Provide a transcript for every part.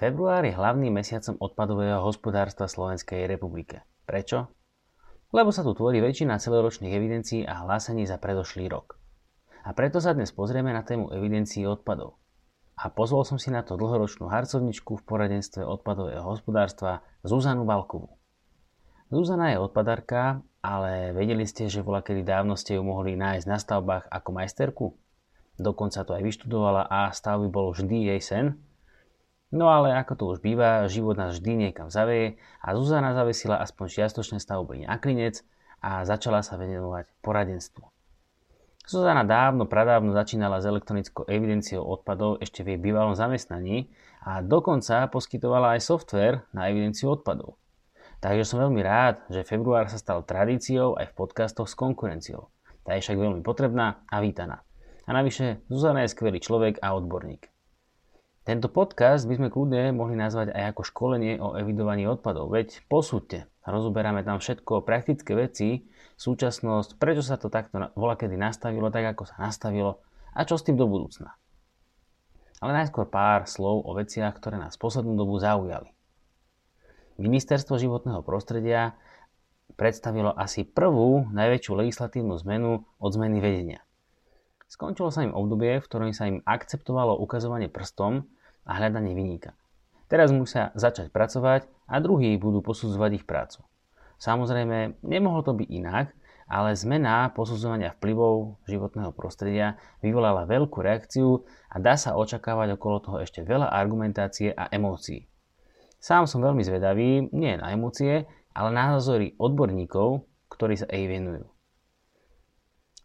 Február je hlavným mesiacom odpadového hospodárstva Slovenskej republike. Prečo? Lebo sa tu tvorí väčšina celoročných evidencií a hlásení za predošlý rok. A preto sa dnes pozrieme na tému evidencií odpadov. A pozval som si na to dlhoročnú harcovničku v poradenstve odpadového hospodárstva Zuzanu Balkovú. Zuzana je odpadárka, ale vedeli ste, že bola kedy dávno ste ju mohli nájsť na stavbách ako majsterku? Dokonca to aj vyštudovala a stavby bol vždy jej sen, No ale ako to už býva, život nás vždy niekam zaveje a Zuzana zavesila aspoň čiastočné stavby na klinec a začala sa venovať poradenstvu. Zuzana dávno, pradávno začínala s elektronickou evidenciou odpadov ešte v jej bývalom zamestnaní a dokonca poskytovala aj software na evidenciu odpadov. Takže som veľmi rád, že február sa stal tradíciou aj v podcastoch s konkurenciou. Tá je však veľmi potrebná a vítaná. A navyše Zuzana je skvelý človek a odborník. Tento podcast by sme kľudne mohli nazvať aj ako školenie o evidovaní odpadov, veď posúďte, rozoberáme tam všetko, praktické veci, súčasnosť, prečo sa to takto vola kedy nastavilo, tak ako sa nastavilo a čo s tým do budúcna. Ale najskôr pár slov o veciach, ktoré nás poslednú dobu zaujali. Ministerstvo životného prostredia predstavilo asi prvú najväčšiu legislatívnu zmenu od zmeny vedenia. Skončilo sa im obdobie, v ktorom sa im akceptovalo ukazovanie prstom a hľadanie vyníka. Teraz musia začať pracovať a druhí budú posudzovať ich prácu. Samozrejme, nemohlo to byť inak, ale zmena posudzovania vplyvov životného prostredia vyvolala veľkú reakciu a dá sa očakávať okolo toho ešte veľa argumentácie a emócií. Sám som veľmi zvedavý, nie na emócie, ale na názory odborníkov, ktorí sa jej venujú.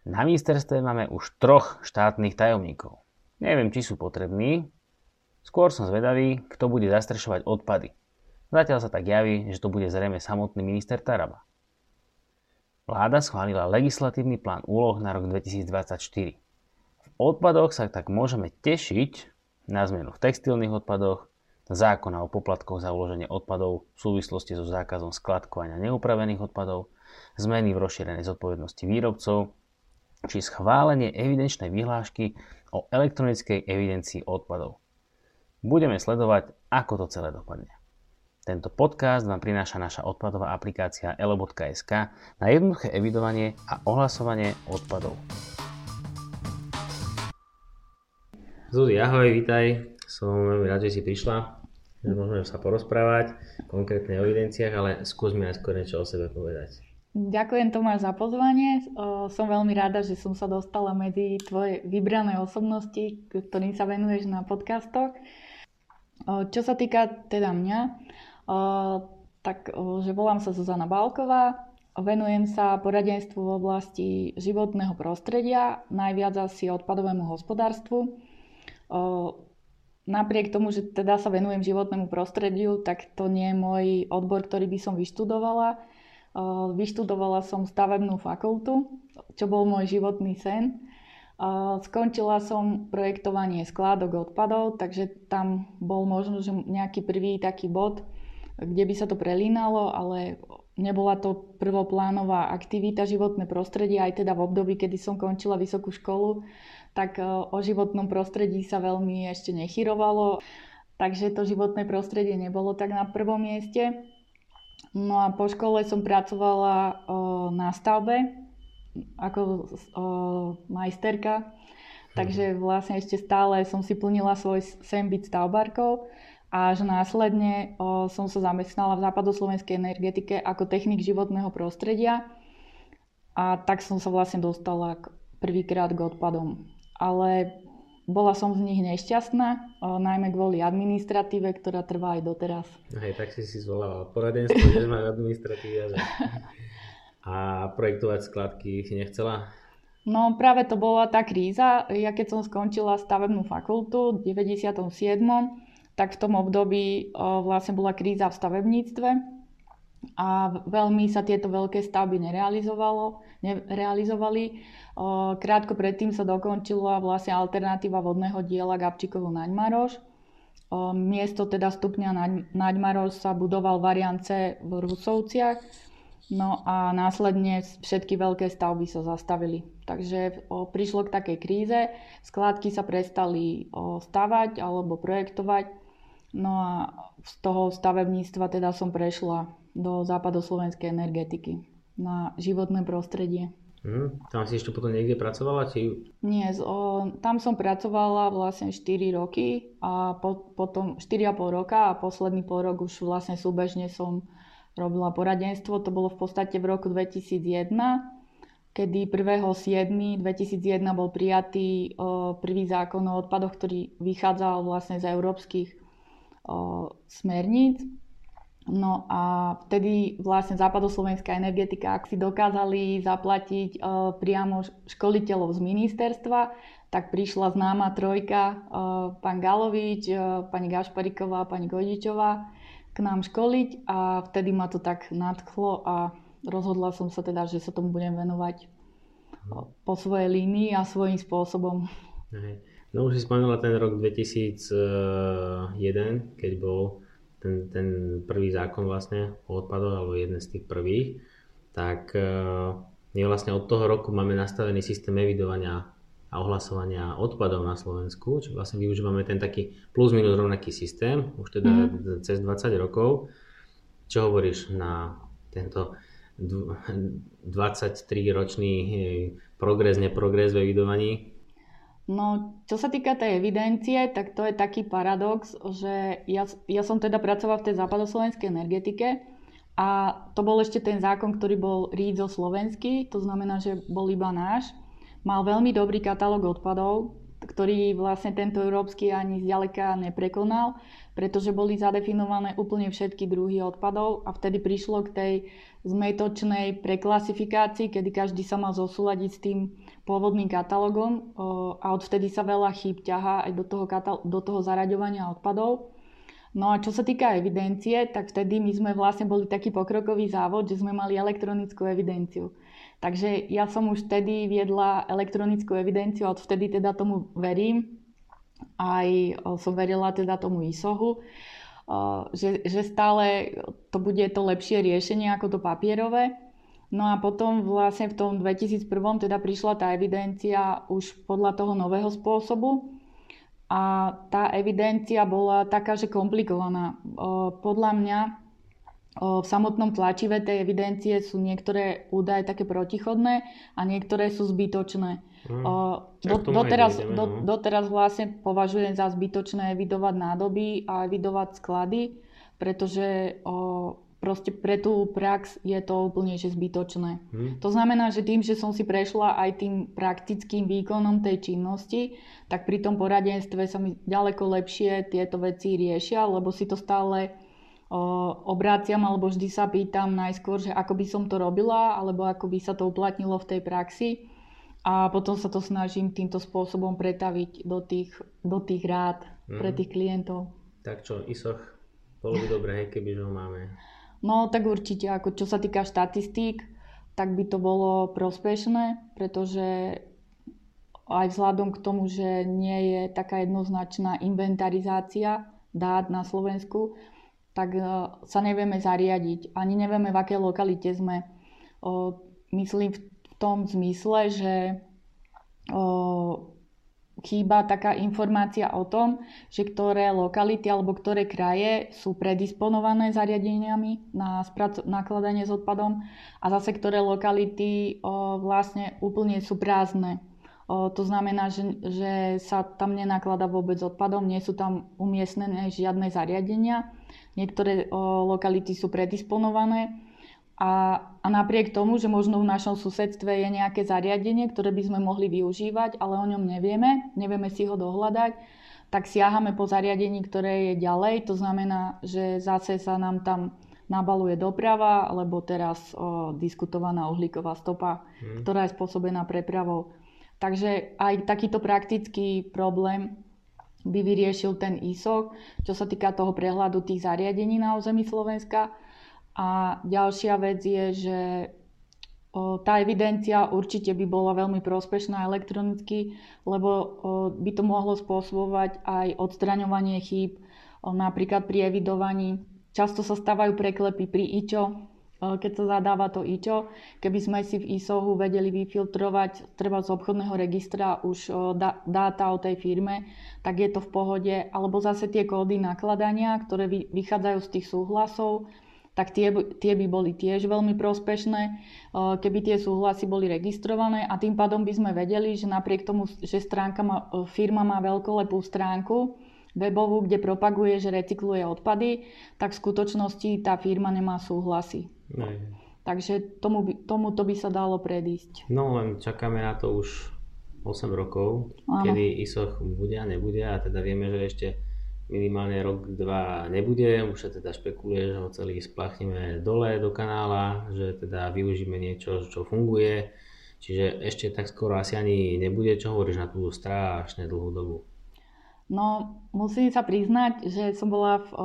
Na ministerstve máme už troch štátnych tajomníkov. Neviem, či sú potrební. Skôr som zvedavý, kto bude zastrešovať odpady. Zatiaľ sa tak javí, že to bude zrejme samotný minister Taraba. Vláda schválila legislatívny plán úloh na rok 2024. V odpadoch sa tak môžeme tešiť na zmenu v textilných odpadoch, zákona o poplatkoch za uloženie odpadov v súvislosti so zákazom skladkovania neupravených odpadov, zmeny v rozšírenej zodpovednosti výrobcov či schválenie evidenčnej vyhlášky o elektronickej evidencii odpadov. Budeme sledovať, ako to celé dopadne. Tento podcast vám prináša naša odpadová aplikácia elo.sk na jednoduché evidovanie a ohlasovanie odpadov. Zuzi, ahoj, vítaj. Som veľmi rád, že si prišla. Môžeme sa porozprávať konkrétne o evidenciách, ale skús mi najskôr niečo o sebe povedať. Ďakujem Tomáš za pozvanie. Som veľmi rada, že som sa dostala medzi tvoje vybrané osobnosti, ktorým sa venuješ na podcastoch. Čo sa týka teda mňa, tak že volám sa Zuzana Balková, venujem sa poradenstvu v oblasti životného prostredia, najviac asi odpadovému hospodárstvu. Napriek tomu, že teda sa venujem životnému prostrediu, tak to nie je môj odbor, ktorý by som vyštudovala Vyštudovala som stavebnú fakultu, čo bol môj životný sen. Skončila som projektovanie skládok odpadov, takže tam bol možno že nejaký prvý taký bod, kde by sa to prelínalo, ale nebola to prvoplánová aktivita životné prostredie, aj teda v období, kedy som končila vysokú školu, tak o životnom prostredí sa veľmi ešte nechyrovalo, takže to životné prostredie nebolo tak na prvom mieste. No a po škole som pracovala o, na stavbe ako o, majsterka, takže vlastne ešte stále som si plnila svoj sen byť stavbárkou až následne o, som sa zamestnala v západoslovenskej energetike ako technik životného prostredia a tak som sa vlastne dostala prvýkrát k odpadom. Ale bola som z nich nešťastná, o, najmä kvôli administratíve, ktorá trvá aj doteraz. Hej, tak si si zvolala poradenstvo, že má administratíve. A projektovať skladky nechcela? No práve to bola tá kríza. Ja keď som skončila stavebnú fakultu v 97., tak v tom období vlastne bola kríza v stavebníctve a veľmi sa tieto veľké stavby nerealizovalo, nerealizovali. Krátko predtým sa dokončila vlastne alternatíva vodného diela Gabčíkovu Naďmaroš. Miesto teda stupňa Naďmaroš sa budoval variance v Rusovciach, no a následne všetky veľké stavby sa zastavili. Takže prišlo k takej kríze, skládky sa prestali stavať alebo projektovať No a z toho stavebníctva teda som prešla do západoslovenskej energetiky na životné prostredie. Hmm, tam si ešte potom niekde pracovala? Či... Nie, o, tam som pracovala vlastne 4 roky a po, potom 4,5 roka a posledný pol rok už vlastne súbežne som robila poradenstvo. To bolo v podstate v roku 2001, kedy 1.7.2001 bol prijatý prvý zákon o odpadoch, ktorý vychádzal vlastne z európskych o, smerníc No a vtedy vlastne západoslovenská energetika, ak si dokázali zaplatiť priamo školiteľov z ministerstva, tak prišla známa trojka, pán Galovič, pani Gašpariková, pani Godičová k nám školiť a vtedy ma to tak nadchlo a rozhodla som sa teda, že sa tomu budem venovať po svojej línii a svojím spôsobom. No už si spomenula ten rok 2001, keď bol ten, ten prvý zákon vlastne o odpadoch, alebo jeden z tých prvých, tak my vlastne od toho roku máme nastavený systém evidovania a ohlasovania odpadov na Slovensku, či vlastne využívame ten taký plus minus rovnaký systém, už teda mm. cez 20 rokov. Čo hovoríš na tento 23-ročný progres, neprogres v evidovaní? No, čo sa týka tej evidencie, tak to je taký paradox, že ja, ja som teda pracovala v tej západoslovenskej energetike a to bol ešte ten zákon, ktorý bol rídzo slovenský, to znamená, že bol iba náš. Mal veľmi dobrý katalóg odpadov, ktorý vlastne tento európsky ani zďaleka neprekonal, pretože boli zadefinované úplne všetky druhy odpadov a vtedy prišlo k tej zmetočnej preklasifikácii, kedy každý sa mal zosúľadiť s tým pôvodným katalógom a odvtedy sa veľa chýb ťahá aj do toho, katal- do toho zaraďovania odpadov. No a čo sa týka evidencie, tak vtedy my sme vlastne boli taký pokrokový závod, že sme mali elektronickú evidenciu. Takže ja som už vtedy viedla elektronickú evidenciu a odvtedy teda tomu verím. Aj som verila teda tomu ISOHu že, že stále to bude to lepšie riešenie ako to papierové. No a potom vlastne v tom 2001 teda prišla tá evidencia už podľa toho nového spôsobu a tá evidencia bola taká, že komplikovaná. Podľa mňa v samotnom tlačive tej evidencie sú niektoré údaje také protichodné a niektoré sú zbytočné. Hmm. Do, doteraz, do, no. doteraz vlastne považujem za zbytočné evidovať nádoby a evidovať sklady, pretože o, proste pre tú prax je to úplne že zbytočné. Hmm. To znamená, že tým, že som si prešla aj tým praktickým výkonom tej činnosti, tak pri tom poradenstve sa mi ďaleko lepšie tieto veci riešia, lebo si to stále obráciam alebo vždy sa pýtam najskôr, že ako by som to robila alebo ako by sa to uplatnilo v tej praxi a potom sa to snažím týmto spôsobom pretaviť do tých, do tých rád mm. pre tých klientov. Tak čo, ISOch, bolo by dobré, hej, keby ho máme. No tak určite, ako čo sa týka štatistík, tak by to bolo prospešné, pretože aj vzhľadom k tomu, že nie je taká jednoznačná inventarizácia dát na Slovensku, tak e, sa nevieme zariadiť. Ani nevieme, v akej lokalite sme. Myslím v tom zmysle, že chýba taká informácia o tom, že ktoré lokality alebo ktoré kraje sú predisponované zariadeniami na sprac- nakladanie s odpadom a zase ktoré lokality o, vlastne úplne sú prázdne. To znamená, že, že sa tam nenaklada vôbec odpadom, nie sú tam umiestnené žiadne zariadenia Niektoré o, lokality sú predisponované a, a napriek tomu, že možno v našom susedstve je nejaké zariadenie, ktoré by sme mohli využívať, ale o ňom nevieme, nevieme si ho dohľadať, tak siahame po zariadení, ktoré je ďalej. To znamená, že zase sa nám tam nabaluje doprava, alebo teraz o, diskutovaná uhlíková stopa, hmm. ktorá je spôsobená prepravou. Takže aj takýto praktický problém by vyriešil ten ISOC, čo sa týka toho prehľadu tých zariadení na území Slovenska. A ďalšia vec je, že tá evidencia určite by bola veľmi prospešná elektronicky, lebo by to mohlo spôsobovať aj odstraňovanie chýb, napríklad pri evidovaní. Často sa stávajú preklepy pri IČO, keď sa zadáva to IČO. Keby sme si v ISOHu vedeli vyfiltrovať treba z obchodného registra už dáta o tej firme, tak je to v pohode. Alebo zase tie kódy nakladania, ktoré vychádzajú z tých súhlasov, tak tie, tie by boli tiež veľmi prospešné, keby tie súhlasy boli registrované a tým pádom by sme vedeli, že napriek tomu, že stránka má, firma má veľkolepú stránku, webovú, kde propaguje, že recykluje odpady, tak v skutočnosti tá firma nemá súhlasy. Nej. Takže tomu by, tomuto by sa dalo predísť. No len čakáme na to už 8 rokov, Áno. kedy ISOch bude a nebude a teda vieme, že ešte minimálne rok, dva nebude, už sa teda špekuluje, že ho celý splachneme dole do kanála, že teda využíme niečo, čo funguje, čiže ešte tak skoro asi ani nebude, čo hovoríš na tú strašne dlhú dobu. No, musím sa priznať, že som bola v o,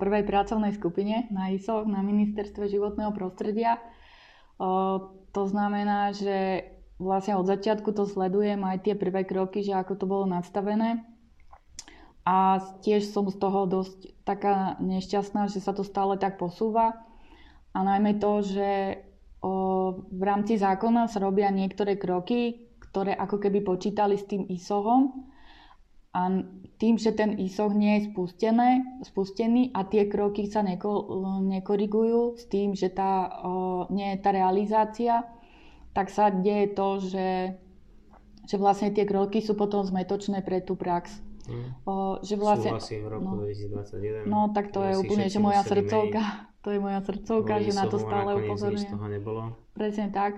prvej pracovnej skupine na ISO, na Ministerstve životného prostredia. O, to znamená, že vlastne od začiatku to sledujem aj tie prvé kroky, že ako to bolo nastavené. A tiež som z toho dosť taká nešťastná, že sa to stále tak posúva. A najmä to, že o, v rámci zákona sa robia niektoré kroky, ktoré ako keby počítali s tým ISOHom, a tým, že ten ISOH nie je spustené, spustený a tie kroky sa neko, nekorigujú s tým, že tá, o, nie je tá realizácia, tak sa deje to, že, že vlastne tie kroky sú potom zmetočné pre tú prax. Mm. O, že vlastne, Súhlasím v roku no, 2021. No tak to je úplne, že moja srdcovka, to je moja srdcovka, že na to stále upozorňujem. Presne tak.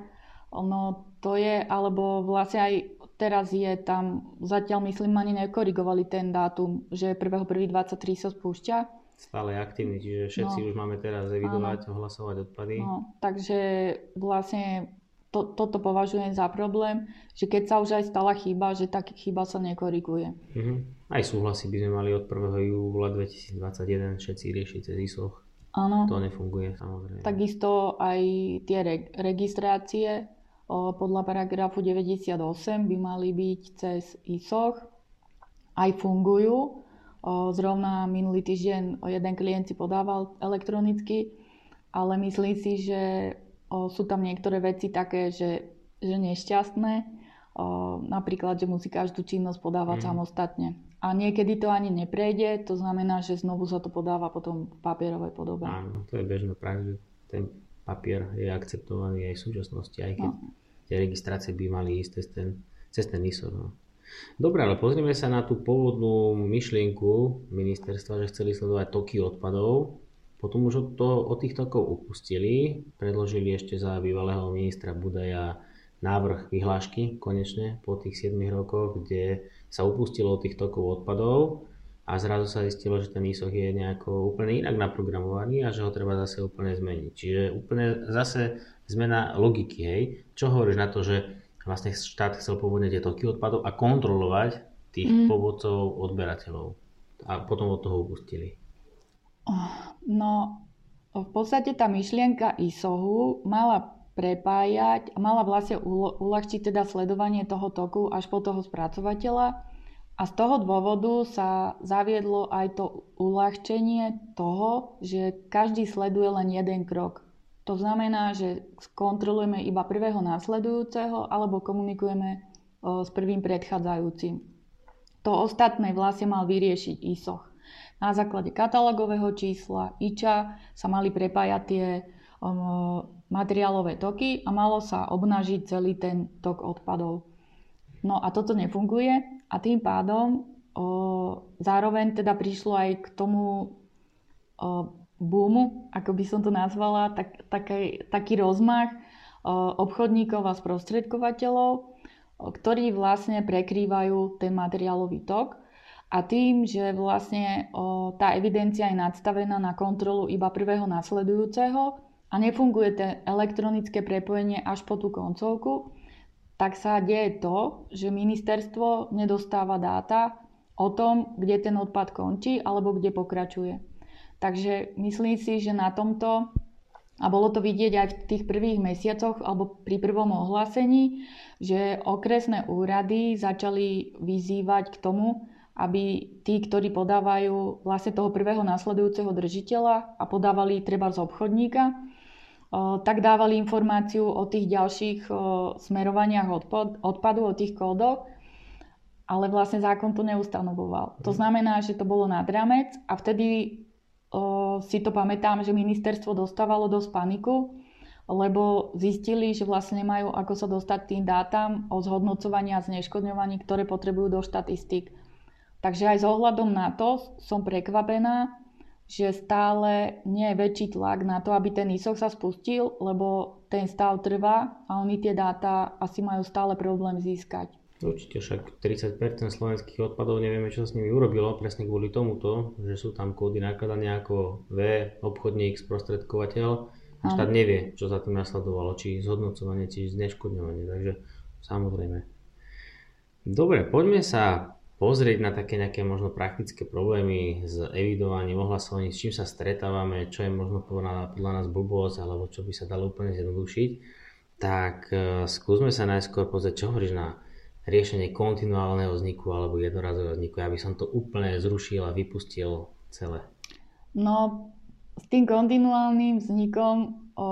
Ono to je, alebo vlastne aj teraz je tam, zatiaľ myslím, ani nekorigovali ten dátum, že 1.1.23 sa spúšťa. Stále je aktívny, čiže všetci no. už máme teraz evidovať, áno. ohlasovať odpady. No, takže vlastne to, toto považujem za problém, že keď sa už aj stala chyba, že tak chyba sa nekoriguje. Uh-huh. Aj súhlasy by sme mali od 1. júla 2021 všetci riešiť cez ISOch. Áno. To nefunguje samozrejme. Takisto aj tie re- registrácie podľa paragrafu 98 by mali byť cez ISOch. Aj fungujú. Zrovna minulý týždeň jeden klient si podával elektronicky, ale myslím si, že sú tam niektoré veci také, že, že nešťastné. Napríklad, že musí každú činnosť podávať mm. samostatne. A niekedy to ani neprejde, to znamená, že znovu sa to podáva potom v papierovej podobe. Áno, to je bežná prax, že ten papier je akceptovaný aj v súčasnosti, aj keď no. tie registrácie by mali ísť cez ten, cez ten ISO. No. Dobre, ale pozrieme sa na tú pôvodnú myšlienku ministerstva, že chceli sledovať toky odpadov. Potom už od, to, od tých tokov upustili, predložili ešte za bývalého ministra Budaja návrh vyhlášky konečne po tých 7 rokoch, kde sa upustilo od tých tokov odpadov a zrazu sa zistilo, že ten ISOch je nejako úplne inak naprogramovaný a že ho treba zase úplne zmeniť. Čiže úplne zase zmena logiky, hej. Čo hovoríš na to, že vlastne štát chcel pôvodne tie toky odpadov a kontrolovať tých mm. povodcov, odberateľov a potom od toho upustili? No, v podstate tá myšlienka ISOHu mala prepájať, mala vlastne uľahčiť teda sledovanie toho toku až po toho spracovateľa a z toho dôvodu sa zaviedlo aj to uľahčenie toho, že každý sleduje len jeden krok. To znamená, že kontrolujeme iba prvého následujúceho alebo komunikujeme s prvým predchádzajúcim. To ostatné vlastne mal vyriešiť ISOch. Na základe katalógového čísla IČA sa mali prepájať tie materiálové toky a malo sa obnažiť celý ten tok odpadov. No a toto nefunguje a tým pádom o, zároveň teda prišlo aj k tomu o, boomu, ako by som to nazvala, tak, taký, taký rozmach o, obchodníkov a sprostredkovateľov, o, ktorí vlastne prekrývajú ten materiálový tok. A tým, že vlastne o, tá evidencia je nadstavená na kontrolu iba prvého nasledujúceho a nefunguje to elektronické prepojenie až po tú koncovku, tak sa deje to, že ministerstvo nedostáva dáta o tom, kde ten odpad končí alebo kde pokračuje. Takže myslím si, že na tomto, a bolo to vidieť aj v tých prvých mesiacoch alebo pri prvom ohlásení, že okresné úrady začali vyzývať k tomu, aby tí, ktorí podávajú vlastne toho prvého následujúceho držiteľa a podávali treba z obchodníka, tak dávali informáciu o tých ďalších smerovaniach odpadu, o tých kódoch, ale vlastne zákon to neustanovoval. To mhm. znamená, že to bolo nad ramec a vtedy si to pamätám, že ministerstvo dostávalo dosť paniku, lebo zistili, že vlastne nemajú ako sa dostať tým dátam o zhodnocovaní a zneškodňovaní, ktoré potrebujú do štatistík. Takže aj s ohľadom na to som prekvapená, že stále nie je väčší tlak na to, aby ten ISOC sa spustil, lebo ten stav trvá a oni tie dáta asi majú stále problém získať. Určite však 30% slovenských odpadov nevieme, čo sa s nimi urobilo, presne kvôli tomuto, že sú tam kódy nakladania ako V, obchodník, sprostredkovateľ a štát nevie, čo za tým nasledovalo, či zhodnocovanie, či zneškodňovanie, takže samozrejme. Dobre, poďme sa pozrieť na také nejaké možno praktické problémy s evidovaním, ohlasovaním, s čím sa stretávame, čo je možno podľa, podľa nás blbosť, alebo čo by sa dalo úplne zjednodušiť, tak uh, skúsme sa najskôr pozrieť, čo hovoríš na riešenie kontinuálneho vzniku alebo jednorazového vzniku. Ja by som to úplne zrušil a vypustil celé. No, s tým kontinuálnym vznikom o,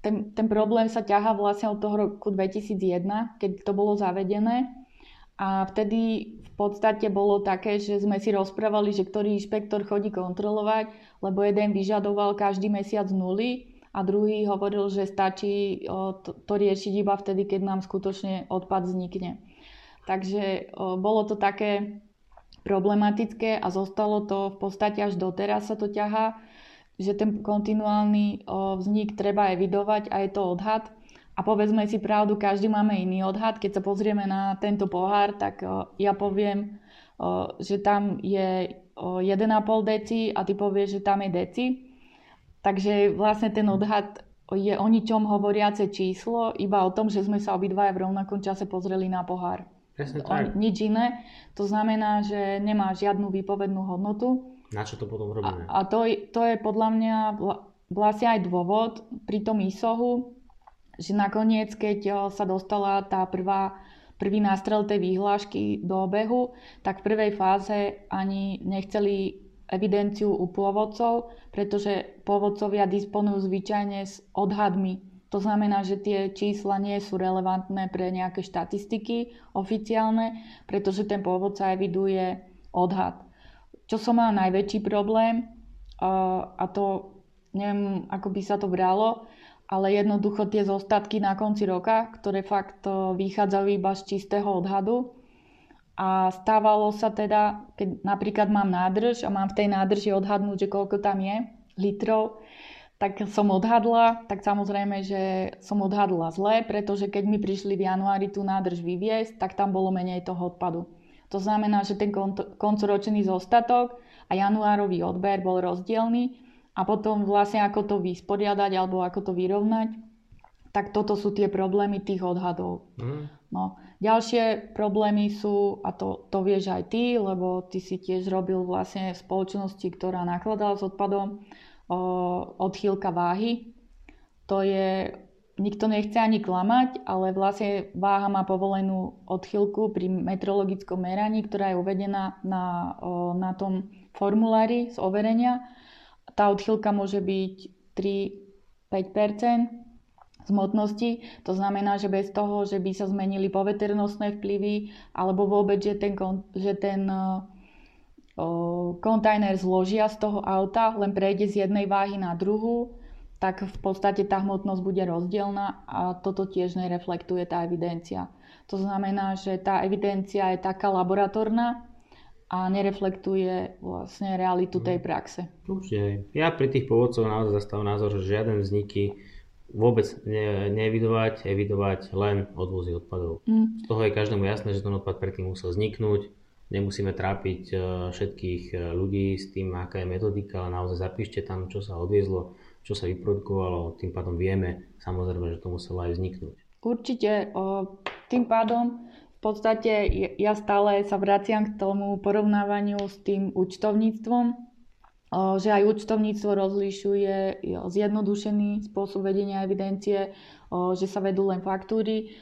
ten, ten problém sa ťaha vlastne od toho roku 2001, keď to bolo zavedené. A vtedy podstate bolo také, že sme si rozprávali, že ktorý inšpektor chodí kontrolovať, lebo jeden vyžadoval každý mesiac nuly a druhý hovoril, že stačí to, riešiť iba vtedy, keď nám skutočne odpad vznikne. Takže bolo to také problematické a zostalo to v podstate až doteraz sa to ťaha, že ten kontinuálny vznik treba evidovať a je to odhad. A povedzme si pravdu, každý máme iný odhad. Keď sa pozrieme na tento pohár, tak ja poviem, že tam je 1,5 deci a ty povieš, že tam je deci. Takže vlastne ten odhad je o ničom hovoriace číslo, iba o tom, že sme sa obidvaja v rovnakom čase pozreli na pohár. Presne tak. O nič iné. To znamená, že nemá žiadnu výpovednú hodnotu. Na čo to potom robíme? A, a to, to je podľa mňa vlastne aj dôvod pri tom ISOHu, že nakoniec, keď eh, sa dostala tá prvá, prvý nástrel tej výhlášky do obehu, tak v prvej fáze ani nechceli evidenciu u pôvodcov, pretože pôvodcovia disponujú zvyčajne s odhadmi. To znamená, že tie čísla nie sú relevantné pre nejaké štatistiky oficiálne, pretože ten pôvodca eviduje odhad. Čo som mal najväčší problém, eh, a to neviem, ako by sa to bralo, ale jednoducho tie zostatky na konci roka, ktoré fakt vychádzajú iba z čistého odhadu. A stávalo sa teda, keď napríklad mám nádrž a mám v tej nádrži odhadnúť, že koľko tam je litrov, tak som odhadla, tak samozrejme, že som odhadla zle, pretože keď mi prišli v januári tú nádrž vyviesť, tak tam bolo menej toho odpadu. To znamená, že ten koncoročný zostatok a januárový odber bol rozdielný a potom vlastne ako to vysporiadať alebo ako to vyrovnať, tak toto sú tie problémy tých odhadov. Mm. No. Ďalšie problémy sú, a to, to vieš aj ty, lebo ty si tiež robil vlastne v spoločnosti, ktorá nakladala s odpadom, o, odchýlka váhy. To je, nikto nechce ani klamať, ale vlastne váha má povolenú odchýlku pri metrologickom meraní, ktorá je uvedená na, o, na tom formulári z overenia tá odchýlka môže byť 3-5% z hmotnosti. To znamená, že bez toho, že by sa zmenili poveternostné vplyvy alebo vôbec, že ten, že ten kontajner zložia z toho auta, len prejde z jednej váhy na druhú, tak v podstate tá hmotnosť bude rozdielna a toto tiež nereflektuje tá evidencia. To znamená, že tá evidencia je taká laboratórna, a nereflektuje vlastne realitu tej mhm. praxe. Určite. Ja pri tých pôvodcov naozaj zastávam názor, že žiaden vzniky vôbec ne, neevidovať, evidovať len odvozy odpadov. Mm. Z toho je každému jasné, že ten odpad predtým musel vzniknúť. Nemusíme trápiť e, všetkých e, ľudí s tým, aká je metodika, ale naozaj zapíšte tam, čo sa odviezlo, čo sa vyprodukovalo, tým pádom vieme samozrejme, že to muselo aj vzniknúť. Určite. Tým pádom podstate ja stále sa vraciam k tomu porovnávaniu s tým účtovníctvom, že aj účtovníctvo rozlišuje zjednodušený spôsob vedenia evidencie, že sa vedú len faktúry,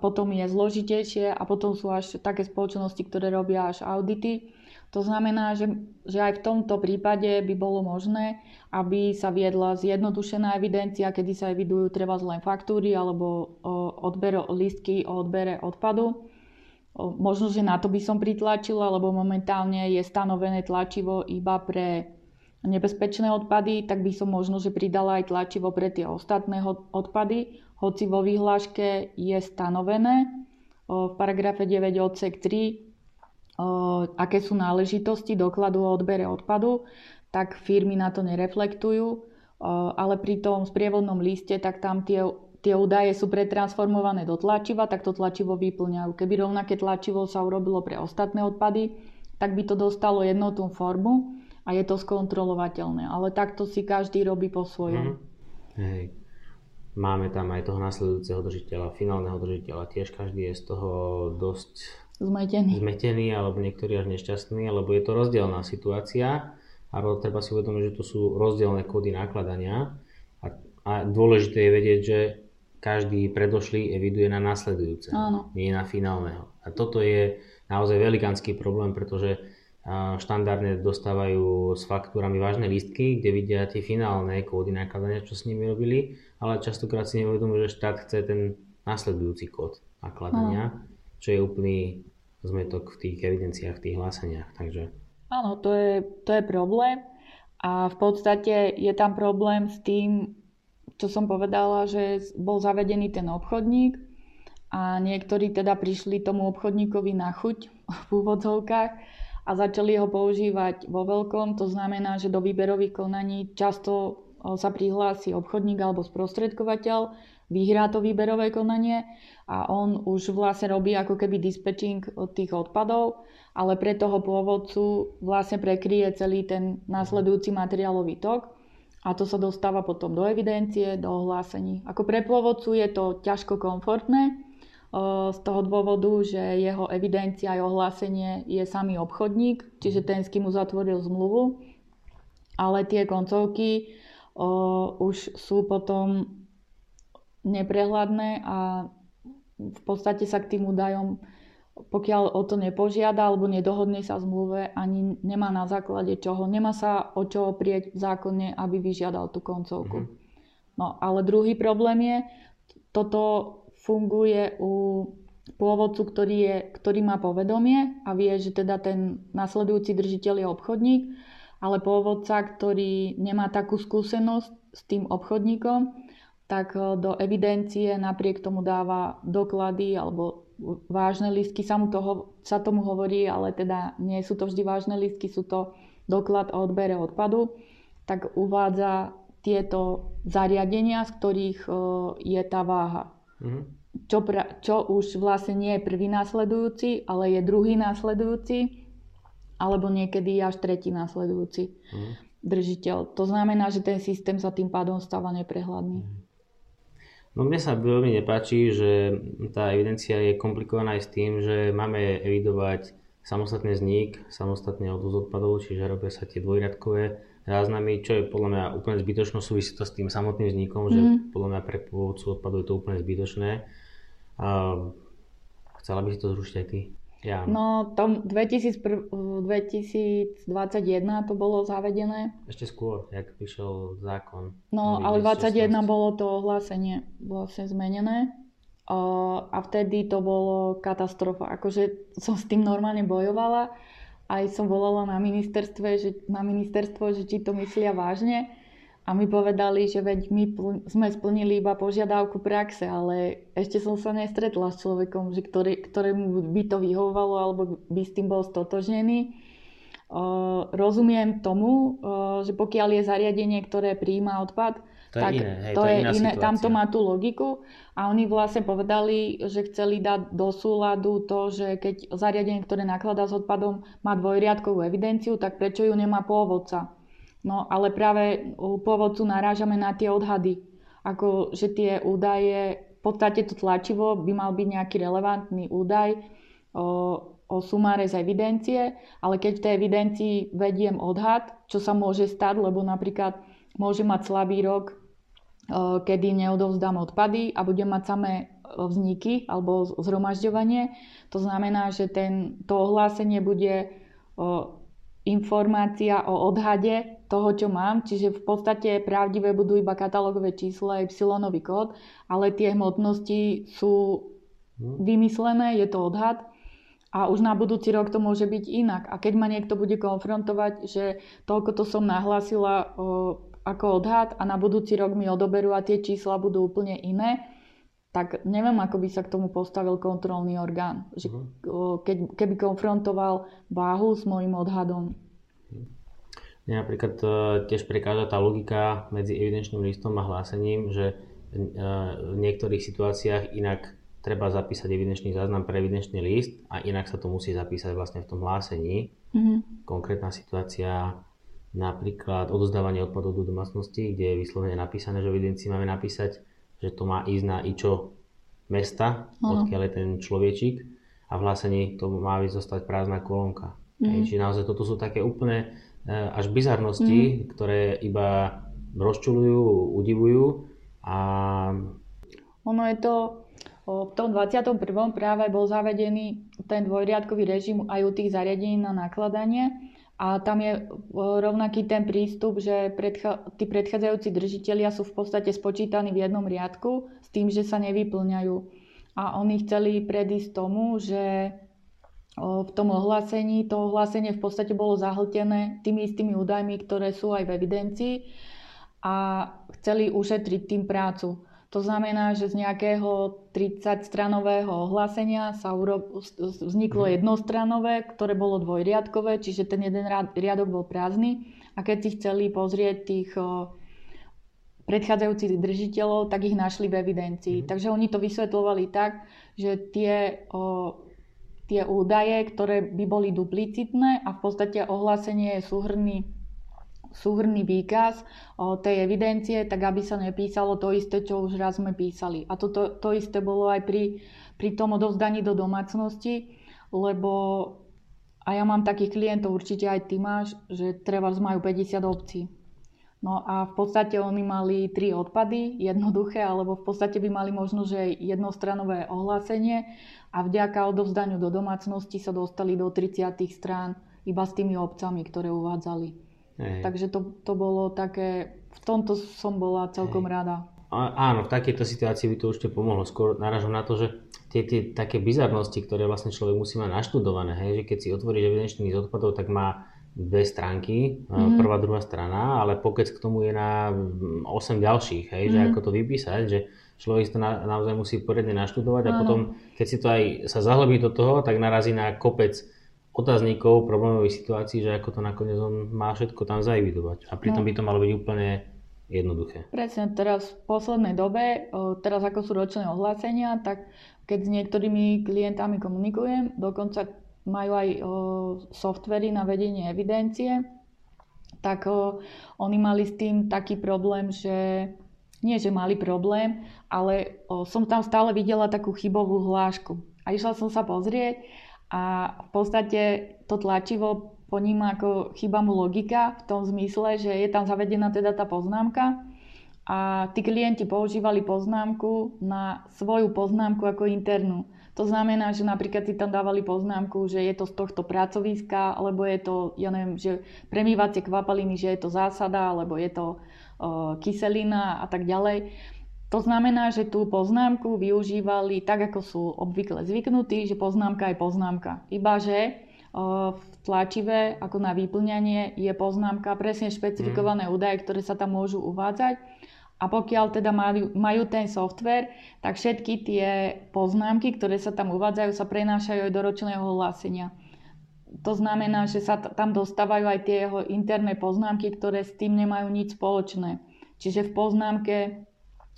potom je zložitejšie a potom sú až také spoločnosti, ktoré robia až audity. To znamená, že, že aj v tomto prípade by bolo možné, aby sa viedla zjednodušená evidencia, kedy sa evidujú treba len faktúry alebo odber, listky o odbere odpadu. Možno, že na to by som pritlačila, lebo momentálne je stanovené tlačivo iba pre nebezpečné odpady, tak by som možno, že pridala aj tlačivo pre tie ostatné odpady, hoci vo výhláške je stanovené v paragrafe 9 odsek 3 aké sú náležitosti dokladu o odbere odpadu, tak firmy na to nereflektujú, ale pri tom sprievodnom liste, tak tam tie, tie údaje sú pretransformované do tlačiva, tak to tlačivo vyplňajú. Keby rovnaké tlačivo sa urobilo pre ostatné odpady, tak by to dostalo jednotnú formu a je to skontrolovateľné. Ale takto si každý robí po svojom. Mm. Hej. Máme tam aj toho nasledujúceho držiteľa, finálneho držiteľa. Tiež každý je z toho dosť zmetený. zmetený alebo niektorí až nešťastní, lebo je to rozdielná situácia a treba si uvedomiť, že to sú rozdielne kódy nakladania a, a dôležité je vedieť, že každý predošlý eviduje na nasledujúce, nie na finálneho. A toto je naozaj velikánsky problém, pretože štandardne dostávajú s faktúrami vážne listky, kde vidia tie finálne kódy nakladania, čo s nimi robili, ale častokrát si neuvedomujú, že štát chce ten nasledujúci kód nakladania. No čo je úplný zmetok v tých evidenciách, v tých hláseniach. Takže... Áno, to je, to je problém a v podstate je tam problém s tým, čo som povedala, že bol zavedený ten obchodník a niektorí teda prišli tomu obchodníkovi na chuť v úvodzovkách a začali ho používať vo veľkom. To znamená, že do výberových konaní často sa prihlási obchodník alebo sprostredkovateľ, vyhrá to výberové konanie a on už vlastne robí ako keby dispatching od tých odpadov, ale pre toho pôvodcu vlastne prekryje celý ten následujúci materiálový tok a to sa dostáva potom do evidencie, do ohlásení. Ako pre pôvodcu je to ťažko komfortné, z toho dôvodu, že jeho evidencia a ohlásenie je samý obchodník, čiže ten, s kým uzatvoril zmluvu, ale tie koncovky už sú potom neprehľadné a v podstate sa k tým údajom, pokiaľ o to nepožiada alebo nedohodne sa v zmluve, ani nemá na základe čoho, nemá sa o čo oprieť v zákone, aby vyžiadal tú koncovku. Mm-hmm. No ale druhý problém je, toto funguje u pôvodcu, ktorý, je, ktorý má povedomie a vie, že teda ten nasledujúci držiteľ je obchodník, ale pôvodca, ktorý nemá takú skúsenosť s tým obchodníkom, tak e, do evidencie napriek tomu dáva doklady alebo vážne listky, sa, mu toho, sa tomu hovorí, ale teda nie sú to vždy vážne listky, sú to doklad o odbere odpadu, tak uvádza tieto zariadenia, z ktorých uh, je tá váha. Mm-hmm. Čo, pra, čo už vlastne nie je prvý následujúci, ale je druhý následujúci, alebo niekedy až tretí následujúci mm-hmm. držiteľ. To znamená, že ten systém sa tým pádom stáva neprehľadný. No mne sa veľmi nepáči, že tá evidencia je komplikovaná aj s tým, že máme evidovať samostatný vznik, samostatný odvoz odpadov, čiže robia sa tie dvojriadkové záznamy, čo je podľa mňa úplne zbytočné, súvisí to s tým samotným vznikom, mm. že mhm. podľa mňa pre pôvodcu odpadov je to úplne zbytočné. A chcela by si to zrušiť aj ty? Ja. No, tom 2000, 2021 to bolo zavedené. Ešte skôr, jak vyšiel zákon. No, ale 21 bolo to ohlásenie vlastne zmenené. A vtedy to bolo katastrofa. Akože som s tým normálne bojovala. Aj som volala na ministerstve, že, na ministerstvo, že či to myslia vážne a mi povedali, že veď my pl- sme splnili iba požiadavku praxe, ale ešte som sa nestretla s človekom, že ktorý, ktorému by to vyhovovalo alebo by s tým bol stotožnený. Uh, rozumiem tomu, uh, že pokiaľ je zariadenie, ktoré prijíma odpad, to tak je iné, hej, to, to je iné, iné tam to má tú logiku a oni vlastne povedali, že chceli dať do súladu to, že keď zariadenie, ktoré nakladá s odpadom, má dvojriadkovú evidenciu, tak prečo ju nemá pôvodca? No ale práve u pôvodcu narážame na tie odhady. Ako, že tie údaje, v podstate to tlačivo by mal byť nejaký relevantný údaj o, o sumáre z evidencie, ale keď v tej evidencii vediem odhad, čo sa môže stať, lebo napríklad môže mať slabý rok, kedy neodovzdám odpady a budem mať samé vzniky alebo zhromažďovanie. To znamená, že ten, to ohlásenie bude informácia o odhade toho, čo mám, čiže v podstate pravdivé budú iba katalógové čísla, y kód, ale tie hmotnosti sú hm. vymyslené, je to odhad a už na budúci rok to môže byť inak. A keď ma niekto bude konfrontovať, že toľko to som nahlásila o, ako odhad a na budúci rok mi odoberú a tie čísla budú úplne iné, tak neviem, ako by sa k tomu postavil kontrolný orgán. Že, uh-huh. keď, keby konfrontoval váhu s môjim odhadom. Mne napríklad uh, tiež prekáža tá logika medzi evidenčným listom a hlásením, že uh, v niektorých situáciách inak treba zapísať evidenčný záznam pre evidenčný list a inak sa to musí zapísať vlastne v tom hlásení. Uh-huh. Konkrétna situácia napríklad odozdávanie odpadov do domácnosti, kde je vyslovene napísané, že v evidencii máme napísať že to má ísť na ičo mesta, ano. odkiaľ je ten človečík a v hlásení to má byť zostať prázdna kolónka. Mm. Čiže naozaj toto sú také úplne e, až bizarnosti, mm. ktoré iba rozčulujú, udivujú a... Ono je to, v tom 21. práve bol zavedený ten dvojriadkový režim aj u tých zariadení na nakladanie a tam je e, rovnaký ten prístup, že predcha- tí predchádzajúci držiteľia sú v podstate spočítaní v jednom riadku s tým, že sa nevyplňajú. A oni chceli predísť tomu, že v tom ohlásení, to ohlásenie v podstate bolo zahltené tými istými údajmi, ktoré sú aj v evidencii a chceli ušetriť tým prácu. To znamená, že z nejakého 30-stranového ohlásenia sa vzniklo mhm. jednostranové, ktoré bolo dvojriadkové, čiže ten jeden riadok bol prázdny. A keď si chceli pozrieť tých predchádzajúcich držiteľov, tak ich našli v evidencii. Mm. Takže oni to vysvetľovali tak, že tie, o, tie údaje, ktoré by boli duplicitné a v podstate ohlásenie je súhrný súhrný výkaz o tej evidencie, tak aby sa nepísalo to isté, čo už raz sme písali. A to, to, to isté bolo aj pri, pri tom odovzdaní do domácnosti, lebo a ja mám takých klientov, určite aj ty máš, že treba majú 50 obcí. No a v podstate oni mali tri odpady, jednoduché, alebo v podstate by mali možno, že jednostranové ohlásenie a vďaka odovzdaniu do domácnosti sa dostali do 30 strán iba s tými obcami, ktoré uvádzali. Hej. Takže to, to bolo také, v tomto som bola celkom Hej. rada. A, áno, v takejto situácii by to určite pomohlo. Skôr naražam na to, že tie, tie také bizarnosti, ktoré vlastne človek musí mať naštudované, hej, že keď si otvoríš evidenčný z odpadov, tak má dve stránky, mm-hmm. prvá, druhá strana, ale pokec k tomu je na 8 ďalších, hej, mm-hmm. že mhm. ako to vypísať, že človek si to na, naozaj musí poriadne naštudovať a potom, keď si to aj sa zahlbí do toho, tak narazí na kopec otáznikov, problémových situácií, že ako to nakoniec on má všetko tam zaevidovať. A pritom no. by to malo byť úplne jednoduché. Presne, teraz v poslednej dobe, teraz ako sú ročné ohlásenia, tak keď s niektorými klientami komunikujem, dokonca majú aj softvery na vedenie evidencie, tak oni mali s tým taký problém, že nie, že mali problém, ale som tam stále videla takú chybovú hlášku. A išla som sa pozrieť a v podstate to tlačivo poníma ako chyba mu logika v tom zmysle, že je tam zavedená teda tá poznámka a tí klienti používali poznámku na svoju poznámku ako internú. To znamená, že napríklad si tam dávali poznámku, že je to z tohto pracoviska, alebo je to, ja neviem, že premývacie kvapaliny, že je to zásada, alebo je to uh, kyselina a tak ďalej. To znamená, že tú poznámku využívali tak, ako sú obvykle zvyknutí, že poznámka je poznámka. Iba, že v tlačive, ako na vyplňanie, je poznámka presne špecifikované mm. údaje, ktoré sa tam môžu uvádzať. A pokiaľ teda majú, majú ten software, tak všetky tie poznámky, ktoré sa tam uvádzajú, sa prenášajú aj do ročného hlásenia. To znamená, že sa tam dostávajú aj tie jeho interné poznámky, ktoré s tým nemajú nič spoločné. Čiže v poznámke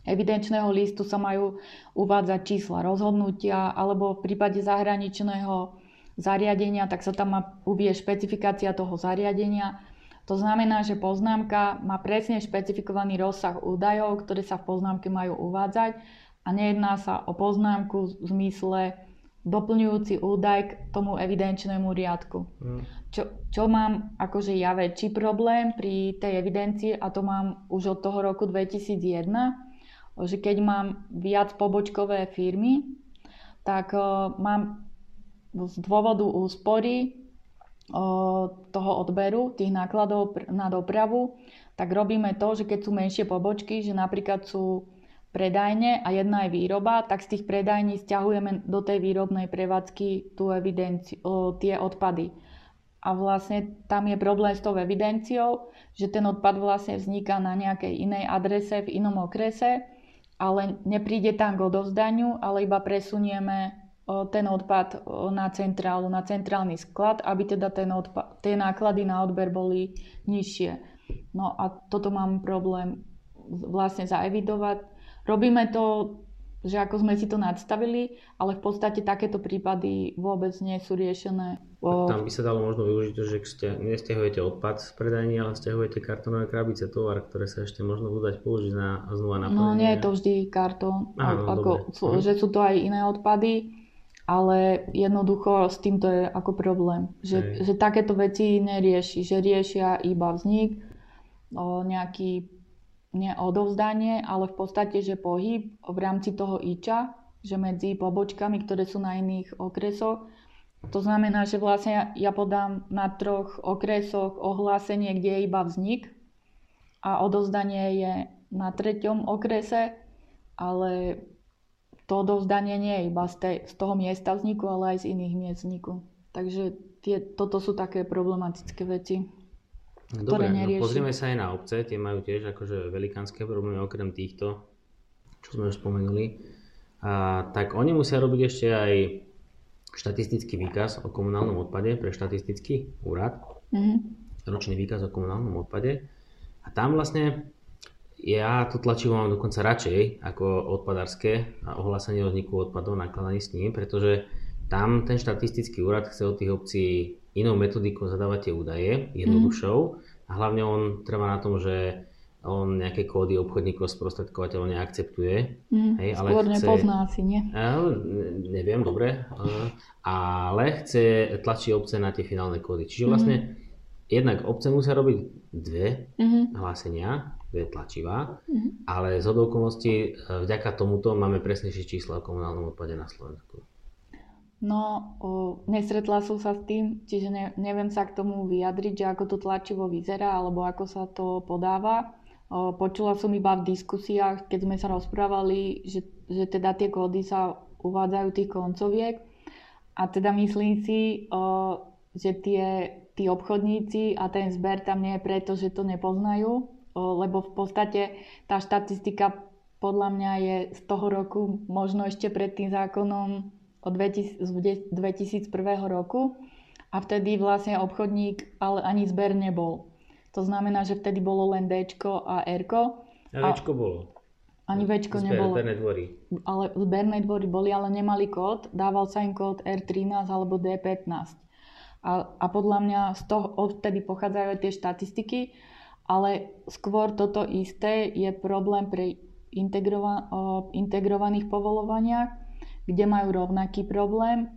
evidenčného listu sa majú uvádzať čísla rozhodnutia alebo v prípade zahraničného zariadenia, tak sa tam má uvie špecifikácia toho zariadenia. To znamená, že poznámka má presne špecifikovaný rozsah údajov, ktoré sa v poznámke majú uvádzať a nejedná sa o poznámku v zmysle doplňujúci údaj k tomu evidenčnému riadku. Mm. Čo, čo mám akože ja väčší problém pri tej evidencii a to mám už od toho roku 2001, že keď mám viac pobočkové firmy, tak uh, mám z dôvodu úspory toho odberu, tých nákladov na dopravu, tak robíme to, že keď sú menšie pobočky, že napríklad sú predajne a jedna je výroba, tak z tých predajní stiahujeme do tej výrobnej prevádzky tú evidenciu, tie odpady. A vlastne tam je problém s tou evidenciou, že ten odpad vlastne vzniká na nejakej inej adrese v inom okrese, ale nepríde tam k odovzdaniu, ale iba presunieme ten odpad na centrálu, na centrálny sklad, aby teda ten odpad, tie náklady na odber boli nižšie. No a toto mám problém vlastne zaevidovať. Robíme to, že ako sme si to nadstavili, ale v podstate takéto prípady vôbec nie sú riešené. O... Tam by sa dalo možno využiť, že nestiahujete odpad z predajní, ale stiahujete kartonové krabice, tovar, ktoré sa ešte možno budú dať použiť na znova na No nie je to vždy kartón, Aha, no, ako, mhm. že sú to aj iné odpady ale jednoducho s týmto je ako problém, že, že takéto veci nerieši, že riešia iba vznik, o nejaký neodovzdanie, ale v podstate, že pohyb v rámci toho IČA, že medzi pobočkami, ktoré sú na iných okresoch, to znamená, že vlastne ja, ja podám na troch okresoch ohlásenie, kde je iba vznik a odovzdanie je na treťom okrese, ale to odovzdanie nie je iba z, tej, z toho miesta vzniku, ale aj z iných miest vzniku. Takže tie, toto sú také problematické veci. Dobre, no pozrieme sa aj na obce, tie majú tiež akože velikánske problémy okrem týchto, čo sme už spomenuli. A, tak oni musia robiť ešte aj štatistický výkaz o komunálnom odpade pre štatistický úrad. Mm-hmm. Ročný výkaz o komunálnom odpade. A tam vlastne ja to tlačivo mám dokonca radšej ako odpadárske a ohlásenie o vzniku odpadov, nakladaní s ním, pretože tam ten štatistický úrad chce od tých obcí inou metodikou zadávať tie údaje, jednoduchšou mm. a hlavne on trvá na tom, že on nejaké kódy obchodníkov sprostredkovateľov neakceptuje. Mm, hej, ale skôr chce, nepozná asi, nie? neviem, dobre. ale chce tlačiť obce na tie finálne kódy. Čiže vlastne mm. jednak obce musia robiť dve mm-hmm. hlásenia, je tlačivá, mm-hmm. ale z okolností e, vďaka tomuto máme presnejšie čísla o komunálnom odpade na Slovensku. No, o, nesretla som sa s tým, čiže ne, neviem sa k tomu vyjadriť, že ako to tlačivo vyzerá, alebo ako sa to podáva. O, počula som iba v diskusiách, keď sme sa rozprávali, že, že teda tie kódy sa uvádzajú tých koncoviek. A teda myslím si, o, že tie, tí obchodníci a ten zber tam nie je preto, že to nepoznajú, lebo v podstate tá štatistika podľa mňa je z toho roku, možno ešte pred tým zákonom od 2001 roku a vtedy vlastne obchodník ale ani zber nebol. To znamená, že vtedy bolo len D a R. A D bolo. Ani V nebolo. Zberné dvory. Ale zberné dvory boli, ale nemali kód. Dával sa im kód R13 alebo D15. A, a podľa mňa z toho odtedy pochádzajú aj tie štatistiky ale skôr toto isté je problém pre integrova- integrovaných povolovaniach, kde majú rovnaký problém,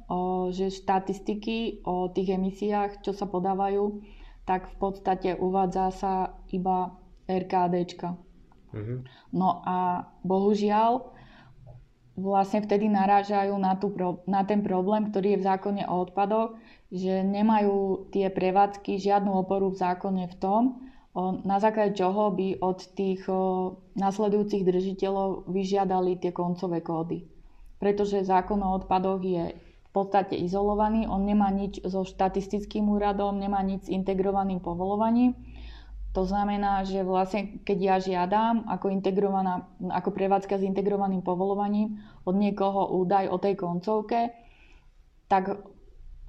že štatistiky o tých emisiách, čo sa podávajú, tak v podstate uvádza sa iba RKDčka. Mm-hmm. No a bohužiaľ, vlastne vtedy narážajú na, tú, na ten problém, ktorý je v zákone o odpadoch, že nemajú tie prevádzky žiadnu oporu v zákone v tom, na základe čoho by od tých nasledujúcich držiteľov vyžiadali tie koncové kódy. Pretože zákon o odpadoch je v podstate izolovaný, on nemá nič so štatistickým úradom, nemá nič s integrovaným povolovaním. To znamená, že vlastne keď ja žiadam ako, integrovaná, ako prevádzka s integrovaným povolovaním od niekoho údaj o tej koncovke, tak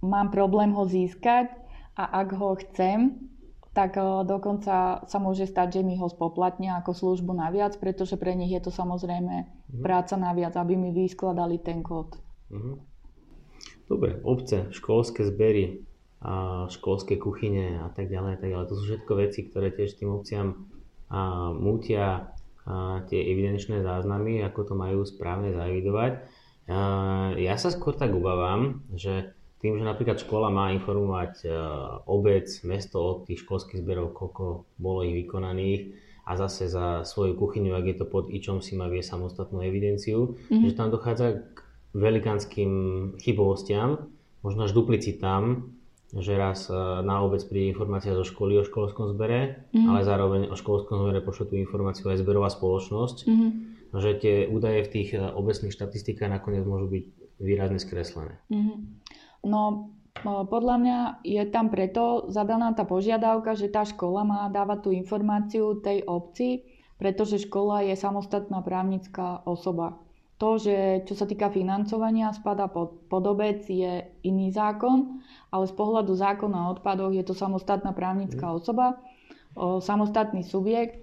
mám problém ho získať a ak ho chcem, tak eh, dokonca sa môže stať, že mi ho spoplatnia ako službu naviac, pretože pre nich je to samozrejme mm. práca naviac, aby mi vyskladali ten kód. Mm. Dobre, obce, školské zbery, a školské kuchyne a tak ďalej, tak ďalej. To sú všetko veci, ktoré tiež tým obciam a, mútia a, tie evidenčné záznamy, ako to majú správne zaevidovať. A, ja sa skôr tak obávam, že tým, že napríklad škola má informovať e, obec, mesto o tých školských zberov, koľko bolo ich vykonaných a zase za svoju kuchyňu, ak je to pod ičom, si má vie samostatnú evidenciu, mm-hmm. že tam dochádza k velikánskym chybovostiam, možno až duplicitám že raz e, na obec príde informácia zo školy o školskom zbere, mm-hmm. ale zároveň o školskom zbere pošle tú informáciu aj zberová spoločnosť, mm-hmm. že tie údaje v tých e, obecných štatistikách nakoniec môžu byť výrazne skreslené. Mm-hmm. No, podľa mňa je tam preto zadaná tá požiadavka, že tá škola má dávať tú informáciu tej obci, pretože škola je samostatná právnická osoba. To, že čo sa týka financovania, spada pod, pod obec, je iný zákon, ale z pohľadu zákona o odpadoch je to samostatná právnická mhm. osoba, o, samostatný subjekt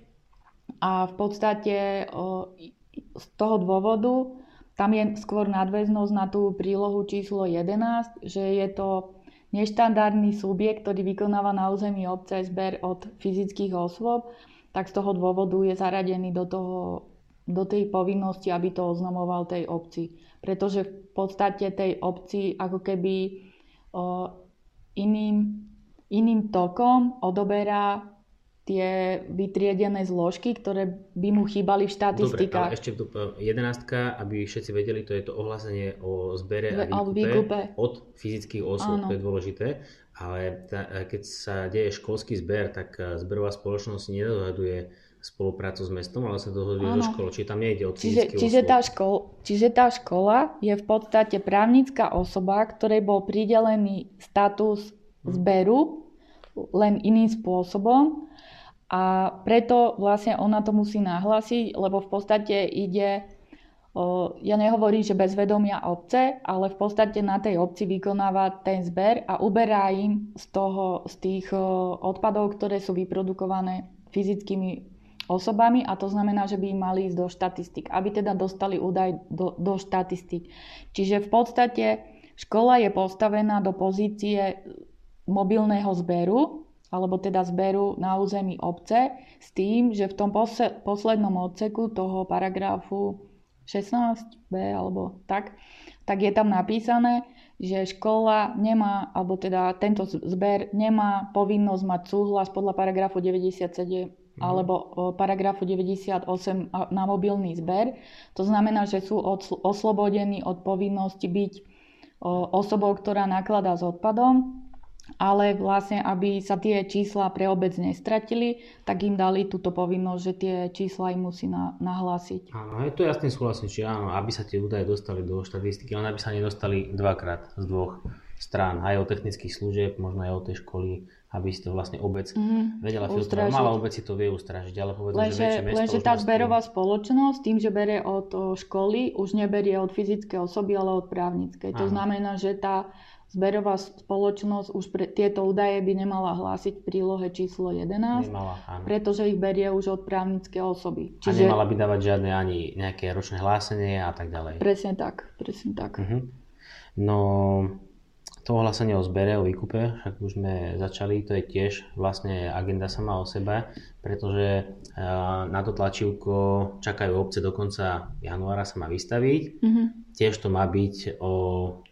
a v podstate o, z toho dôvodu tam je skôr nadväznosť na tú prílohu číslo 11, že je to neštandardný subjekt, ktorý vykonáva na území obce zber od fyzických osôb, tak z toho dôvodu je zaradený do toho do tej povinnosti, aby to oznamoval tej obci. Pretože v podstate tej obci ako keby o, iným, iným tokom odoberá tie vytriedené zložky, ktoré by mu chýbali v štatistikách. Dobre, ale ešte tu jedenáctka, aby všetci vedeli, to je to ohlásenie o zbere a výkupe, od fyzických osôb, to je dôležité. Ale ta, keď sa deje školský zber, tak zberová spoločnosť nedohaduje spoluprácu s mestom, ale sa dohoduje so školou, čiže tam nejde o čiže, čiže, tá škol, čiže tá škola je v podstate právnická osoba, ktorej bol pridelený status hm. zberu len iným spôsobom a preto vlastne ona to musí nahlásiť, lebo v podstate ide, ja nehovorím, že bez vedomia obce, ale v podstate na tej obci vykonáva ten zber a uberá im z, toho, z tých odpadov, ktoré sú vyprodukované fyzickými osobami a to znamená, že by im mali ísť do štatistik, aby teda dostali údaj do, do štatistik. Čiže v podstate škola je postavená do pozície mobilného zberu, alebo teda zberu na území obce s tým, že v tom poslednom odseku toho paragrafu 16b alebo tak, tak je tam napísané, že škola nemá, alebo teda tento zber nemá povinnosť mať súhlas podľa paragrafu 97 Mhm. alebo paragrafu 98 na mobilný zber. To znamená, že sú oslobodení od povinnosti byť osobou, ktorá nakladá s odpadom, ale vlastne, aby sa tie čísla pre obec nestratili, tak im dali túto povinnosť, že tie čísla im musí na, nahlásiť. Áno, je to jasne súhlasím, či áno, aby sa tie údaje dostali do štatistiky, ale aby sa nedostali dvakrát z dvoch strán, aj o technických služieb, možno aj o tej školy, aby si to vlastne obec mm-hmm. vedela filtrovať. Malá obec si to vie ustražiť, ale povedzme, lenže, že väčšie mesto... Lenže tá zberová tým... spoločnosť tým, že berie od školy, už neberie od fyzické osoby, ale od právnickej. To znamená, že tá zberová spoločnosť už pre, tieto údaje by nemala hlásiť v prílohe číslo 11, nemala, pretože ich berie už od právnickej osoby. Čiže... A nemala by dávať žiadne ani nejaké ročné hlásenie a tak ďalej. Presne tak, presne tak. Uh-huh. No, to ohlásenie o zbere, o výkupe, však už sme začali, to je tiež vlastne agenda sama o sebe, pretože eh, na to tlačívko čakajú obce do konca januára sa má vystaviť. Mm-hmm. Tiež to má byť o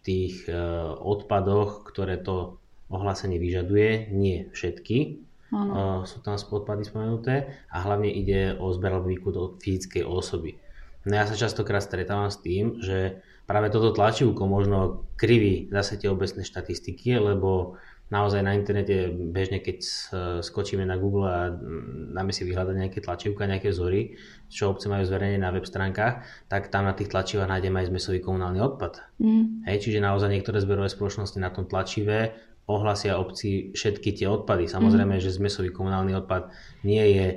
tých eh, odpadoch, ktoré to ohlásenie vyžaduje, nie všetky. Ano. Sú tam odpady spomenuté a hlavne ide o zber alebo výkup od fyzickej osoby. No ja sa častokrát stretávam s tým, že práve toto tlačivko možno kriví zase tie obecné štatistiky, lebo naozaj na internete bežne, keď skočíme na Google a dáme si vyhľadať nejaké tlačivka, nejaké vzory, čo obce majú zverejnené na web stránkach, tak tam na tých tlačivách nájdeme aj zmesový komunálny odpad. Mm. Hej, čiže naozaj niektoré zberové spoločnosti na tom tlačive ohlasia obci všetky tie odpady. Samozrejme, mm. že zmesový komunálny odpad nie je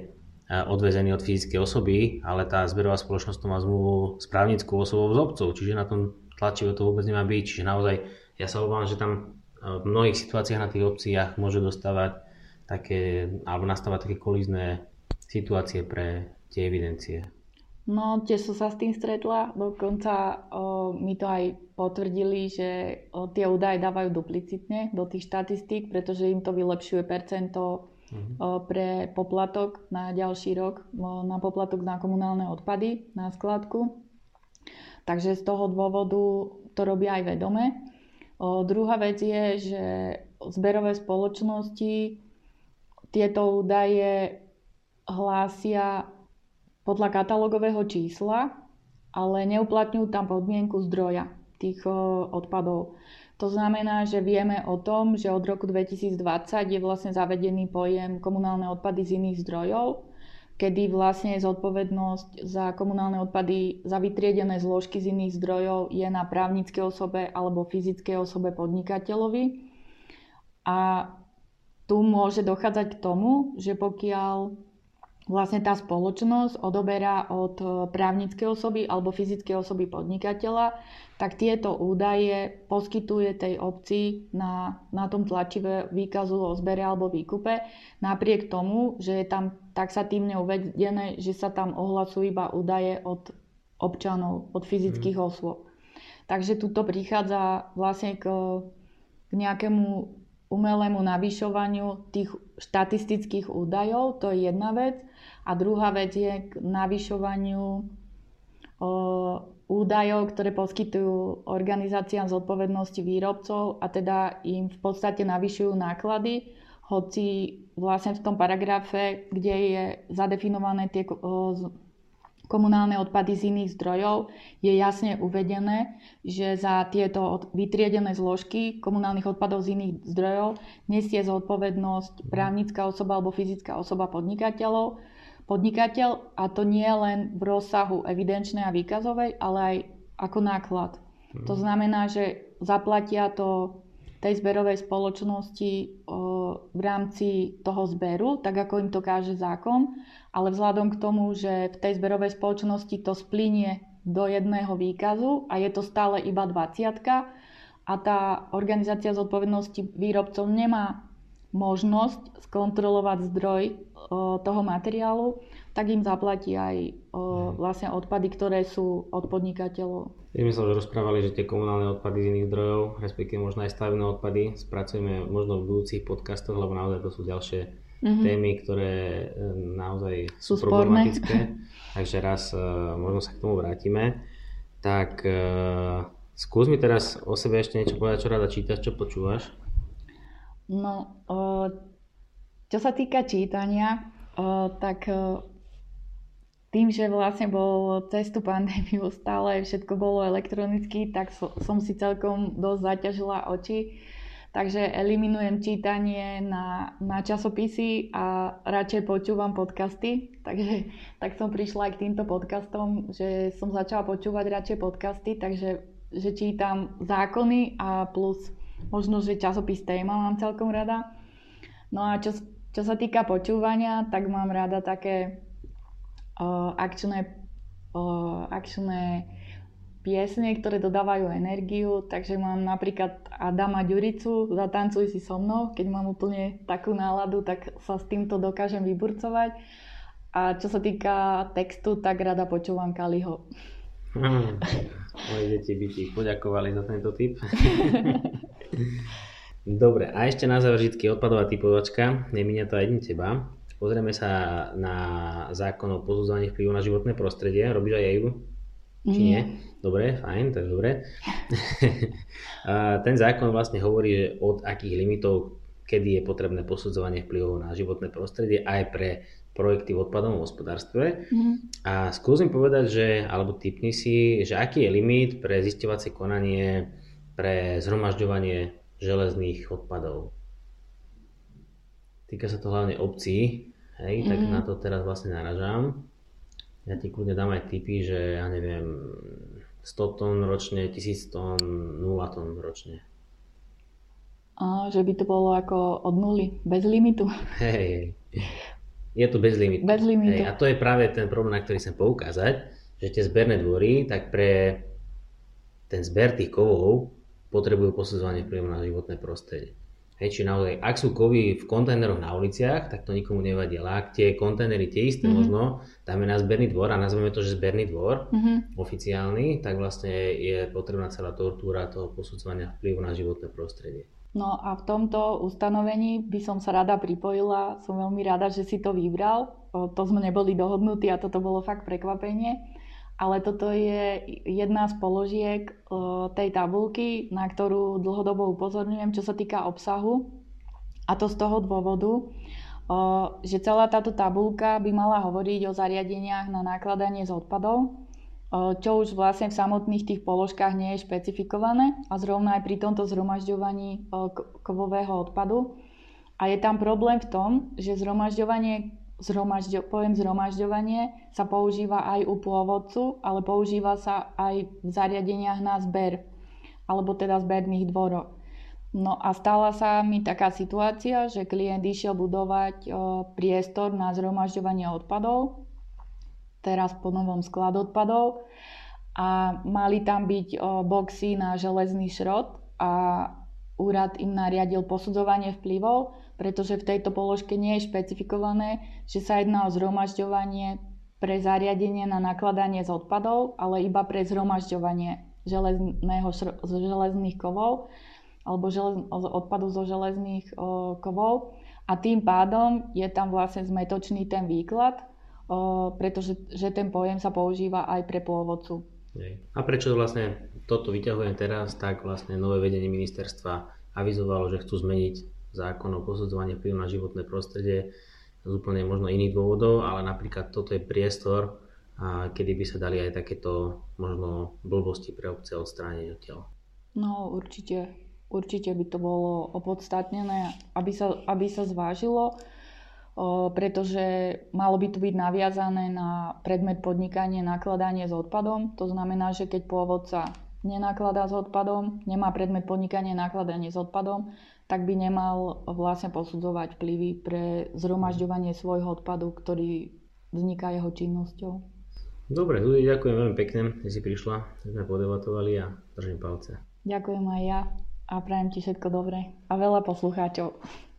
odvezený od fyzickej osoby, ale tá zberová spoločnosť to má zmluvu s právnickou osobou z obcov, čiže na tom tlačivo to vôbec nemá byť. Čiže naozaj ja sa obávam, že tam e, v mnohých situáciách na tých obciach môže dostávať také, alebo nastávať také kolízne situácie pre tie evidencie. No, tiež som sa s tým stretla, dokonca o, mi to aj potvrdili, že o, tie údaje dávajú duplicitne do tých štatistík, pretože im to vylepšuje percento uh-huh. pre poplatok na ďalší rok, na poplatok na komunálne odpady, na skladku. Takže z toho dôvodu to robia aj vedome. Druhá vec je, že zberové spoločnosti tieto údaje hlásia podľa katalógového čísla, ale neuplatňujú tam podmienku zdroja tých odpadov. To znamená, že vieme o tom, že od roku 2020 je vlastne zavedený pojem komunálne odpady z iných zdrojov, kedy vlastne zodpovednosť za komunálne odpady, za vytriedené zložky z iných zdrojov je na právnickej osobe alebo fyzickej osobe podnikateľovi. A tu môže dochádzať k tomu, že pokiaľ vlastne tá spoločnosť odoberá od e, právnickej osoby alebo fyzickej osoby podnikateľa, tak tieto údaje poskytuje tej obci na, na tom tlačive výkazu o zbere alebo výkupe, napriek tomu, že je tam taxatívne uvedené, že sa tam ohlasujú iba údaje od občanov, od fyzických mm. osôb. Takže tuto prichádza vlastne k, k nejakému umelému navyšovaniu tých štatistických údajov, to je jedna vec. A druhá vec je k navyšovaniu údajov, ktoré poskytujú organizáciám zodpovednosti výrobcov a teda im v podstate navyšujú náklady, hoci vlastne v tom paragrafe, kde je zadefinované tie komunálne odpady z iných zdrojov, je jasne uvedené, že za tieto vytriedené zložky komunálnych odpadov z iných zdrojov nesie zodpovednosť právnická osoba alebo fyzická osoba podnikateľov, podnikateľ a to nie len v rozsahu evidenčnej a výkazovej, ale aj ako náklad. Hmm. To znamená, že zaplatia to tej zberovej spoločnosti v rámci toho zberu, tak ako im to káže zákon, ale vzhľadom k tomu, že v tej zberovej spoločnosti to splinie do jedného výkazu a je to stále iba 20 a tá organizácia zodpovednosti výrobcov nemá možnosť skontrolovať zdroj toho materiálu, tak im zaplatí aj vlastne odpady, ktoré sú od podnikateľov. My sme sa už rozprávali, že tie komunálne odpady z iných zdrojov, respektíve možno aj stavebné odpady, spracujeme možno v budúcich podcastoch, lebo naozaj to sú ďalšie mm-hmm. témy, ktoré e, naozaj sú, sú problematické. Takže raz e, možno sa k tomu vrátime. Tak e, skús mi teraz o sebe ešte niečo povedať, čo rada čítaš, čo počúvaš. No, čo sa týka čítania, tak tým, že vlastne bol cez tú pandémiu stále všetko bolo elektronicky, tak so, som si celkom dosť zaťažila oči. Takže eliminujem čítanie na, na časopisy a radšej počúvam podcasty. Takže tak som prišla aj k týmto podcastom, že som začala počúvať radšej podcasty, takže že čítam zákony a plus možno, že časopis téma mám celkom rada. No a čo, čo sa týka počúvania, tak mám rada také akčné, akčné piesne, ktoré dodávajú energiu, takže mám napríklad Adama Ďuricu, Zatancuj si so mnou, keď mám úplne takú náladu, tak sa s týmto dokážem vyburcovať. A čo sa týka textu, tak rada počúvam Kaliho. Hmm. Moje deti by ti poďakovali za tento tip. Dobre, a ešte na záver vždy odpadová typovačka, neminia to aj dní teba. Pozrieme sa na zákon o posudzovaní vplyvu na životné prostredie. Robíš aj ju? Či nie? Dobre, fajn, to je dobre. Ten zákon vlastne hovorí, že od akých limitov, kedy je potrebné posudzovanie vplyvov na životné prostredie aj pre projekty v odpadovom hospodárstve. Mm. A skúsim povedať, že, alebo typni si, že aký je limit pre zisťovacie konanie pre zhromažďovanie železných odpadov. Týka sa to hlavne obcí, hej, mm-hmm. tak mhm. na to teraz vlastne naražám. Ja ti kľudne dám aj tipy, že ja neviem, 100 tón ročne, 1000 tón, 0 tón ročne. A, že by to bolo ako od nuly, bez limitu. Hej, je to bez limitu. Bez limitu. Hej, a to je práve ten problém, na ktorý chcem poukázať, že tie zberné dvory, tak pre ten zber tých kovov potrebujú posudzovanie vplyvu na životné prostredie. Hej, či naozaj, ak sú kovy v kontajneroch na uliciach, tak to nikomu nevadí. Ale ak tie kontajnery tie isté mm-hmm. možno dáme na zberný dvor a nazveme to, že zberný dvor mm-hmm. oficiálny, tak vlastne je potrebná celá tortúra toho posudzovania vplyvu na životné prostredie. No a v tomto ustanovení by som sa rada pripojila. Som veľmi rada, že si to vybral. To sme neboli dohodnutí a toto bolo fakt prekvapenie ale toto je jedna z položiek e, tej tabulky, na ktorú dlhodobo upozorňujem, čo sa týka obsahu. A to z toho dôvodu, e, že celá táto tabulka by mala hovoriť o zariadeniach na nakladanie s odpadov. čo už vlastne v samotných tých položkách nie je špecifikované a zrovna aj pri tomto zhromažďovaní kovového odpadu. A je tam problém v tom, že zhromažďovanie, zhromažďo, poviem zhromažďovanie sa používa aj u pôvodcu, ale používa sa aj v zariadeniach na zber, alebo teda zberných dvoroch. No a stala sa mi taká situácia, že klient išiel budovať priestor na zhromažďovanie odpadov teraz po novom sklad odpadov a mali tam byť boxy na železný šrot a úrad im nariadil posudzovanie vplyvov, pretože v tejto položke nie je špecifikované, že sa jedná o zhromažďovanie pre zariadenie na nakladanie z odpadov, ale iba pre zhromažďovanie železného, železných kovov alebo želez, odpadu zo železných o, kovov. A tým pádom je tam vlastne zmetočný ten výklad, pretože že ten pojem sa používa aj pre pôvodcu. A prečo vlastne toto vyťahujem teraz, tak vlastne nové vedenie ministerstva avizovalo, že chcú zmeniť zákon o posudzovaní vplyvu na životné prostredie z úplne možno iných dôvodov, ale napríklad toto je priestor, kedy by sa dali aj takéto možno blbosti pre obce odstrániť odtiaľ. No určite, určite by to bolo opodstatnené, aby sa, aby sa zvážilo pretože malo by to byť naviazané na predmet podnikanie, nakladanie s odpadom. To znamená, že keď pôvodca nenakladá s odpadom, nemá predmet podnikanie, nakladanie s odpadom, tak by nemal vlastne posudzovať vplyvy pre zhromažďovanie svojho odpadu, ktorý vzniká jeho činnosťou. Dobre, Zudi, ďakujem veľmi pekne, že si prišla, že sme podebatovali a držím palce. Ďakujem aj ja a prajem ti všetko dobré a veľa poslucháčov.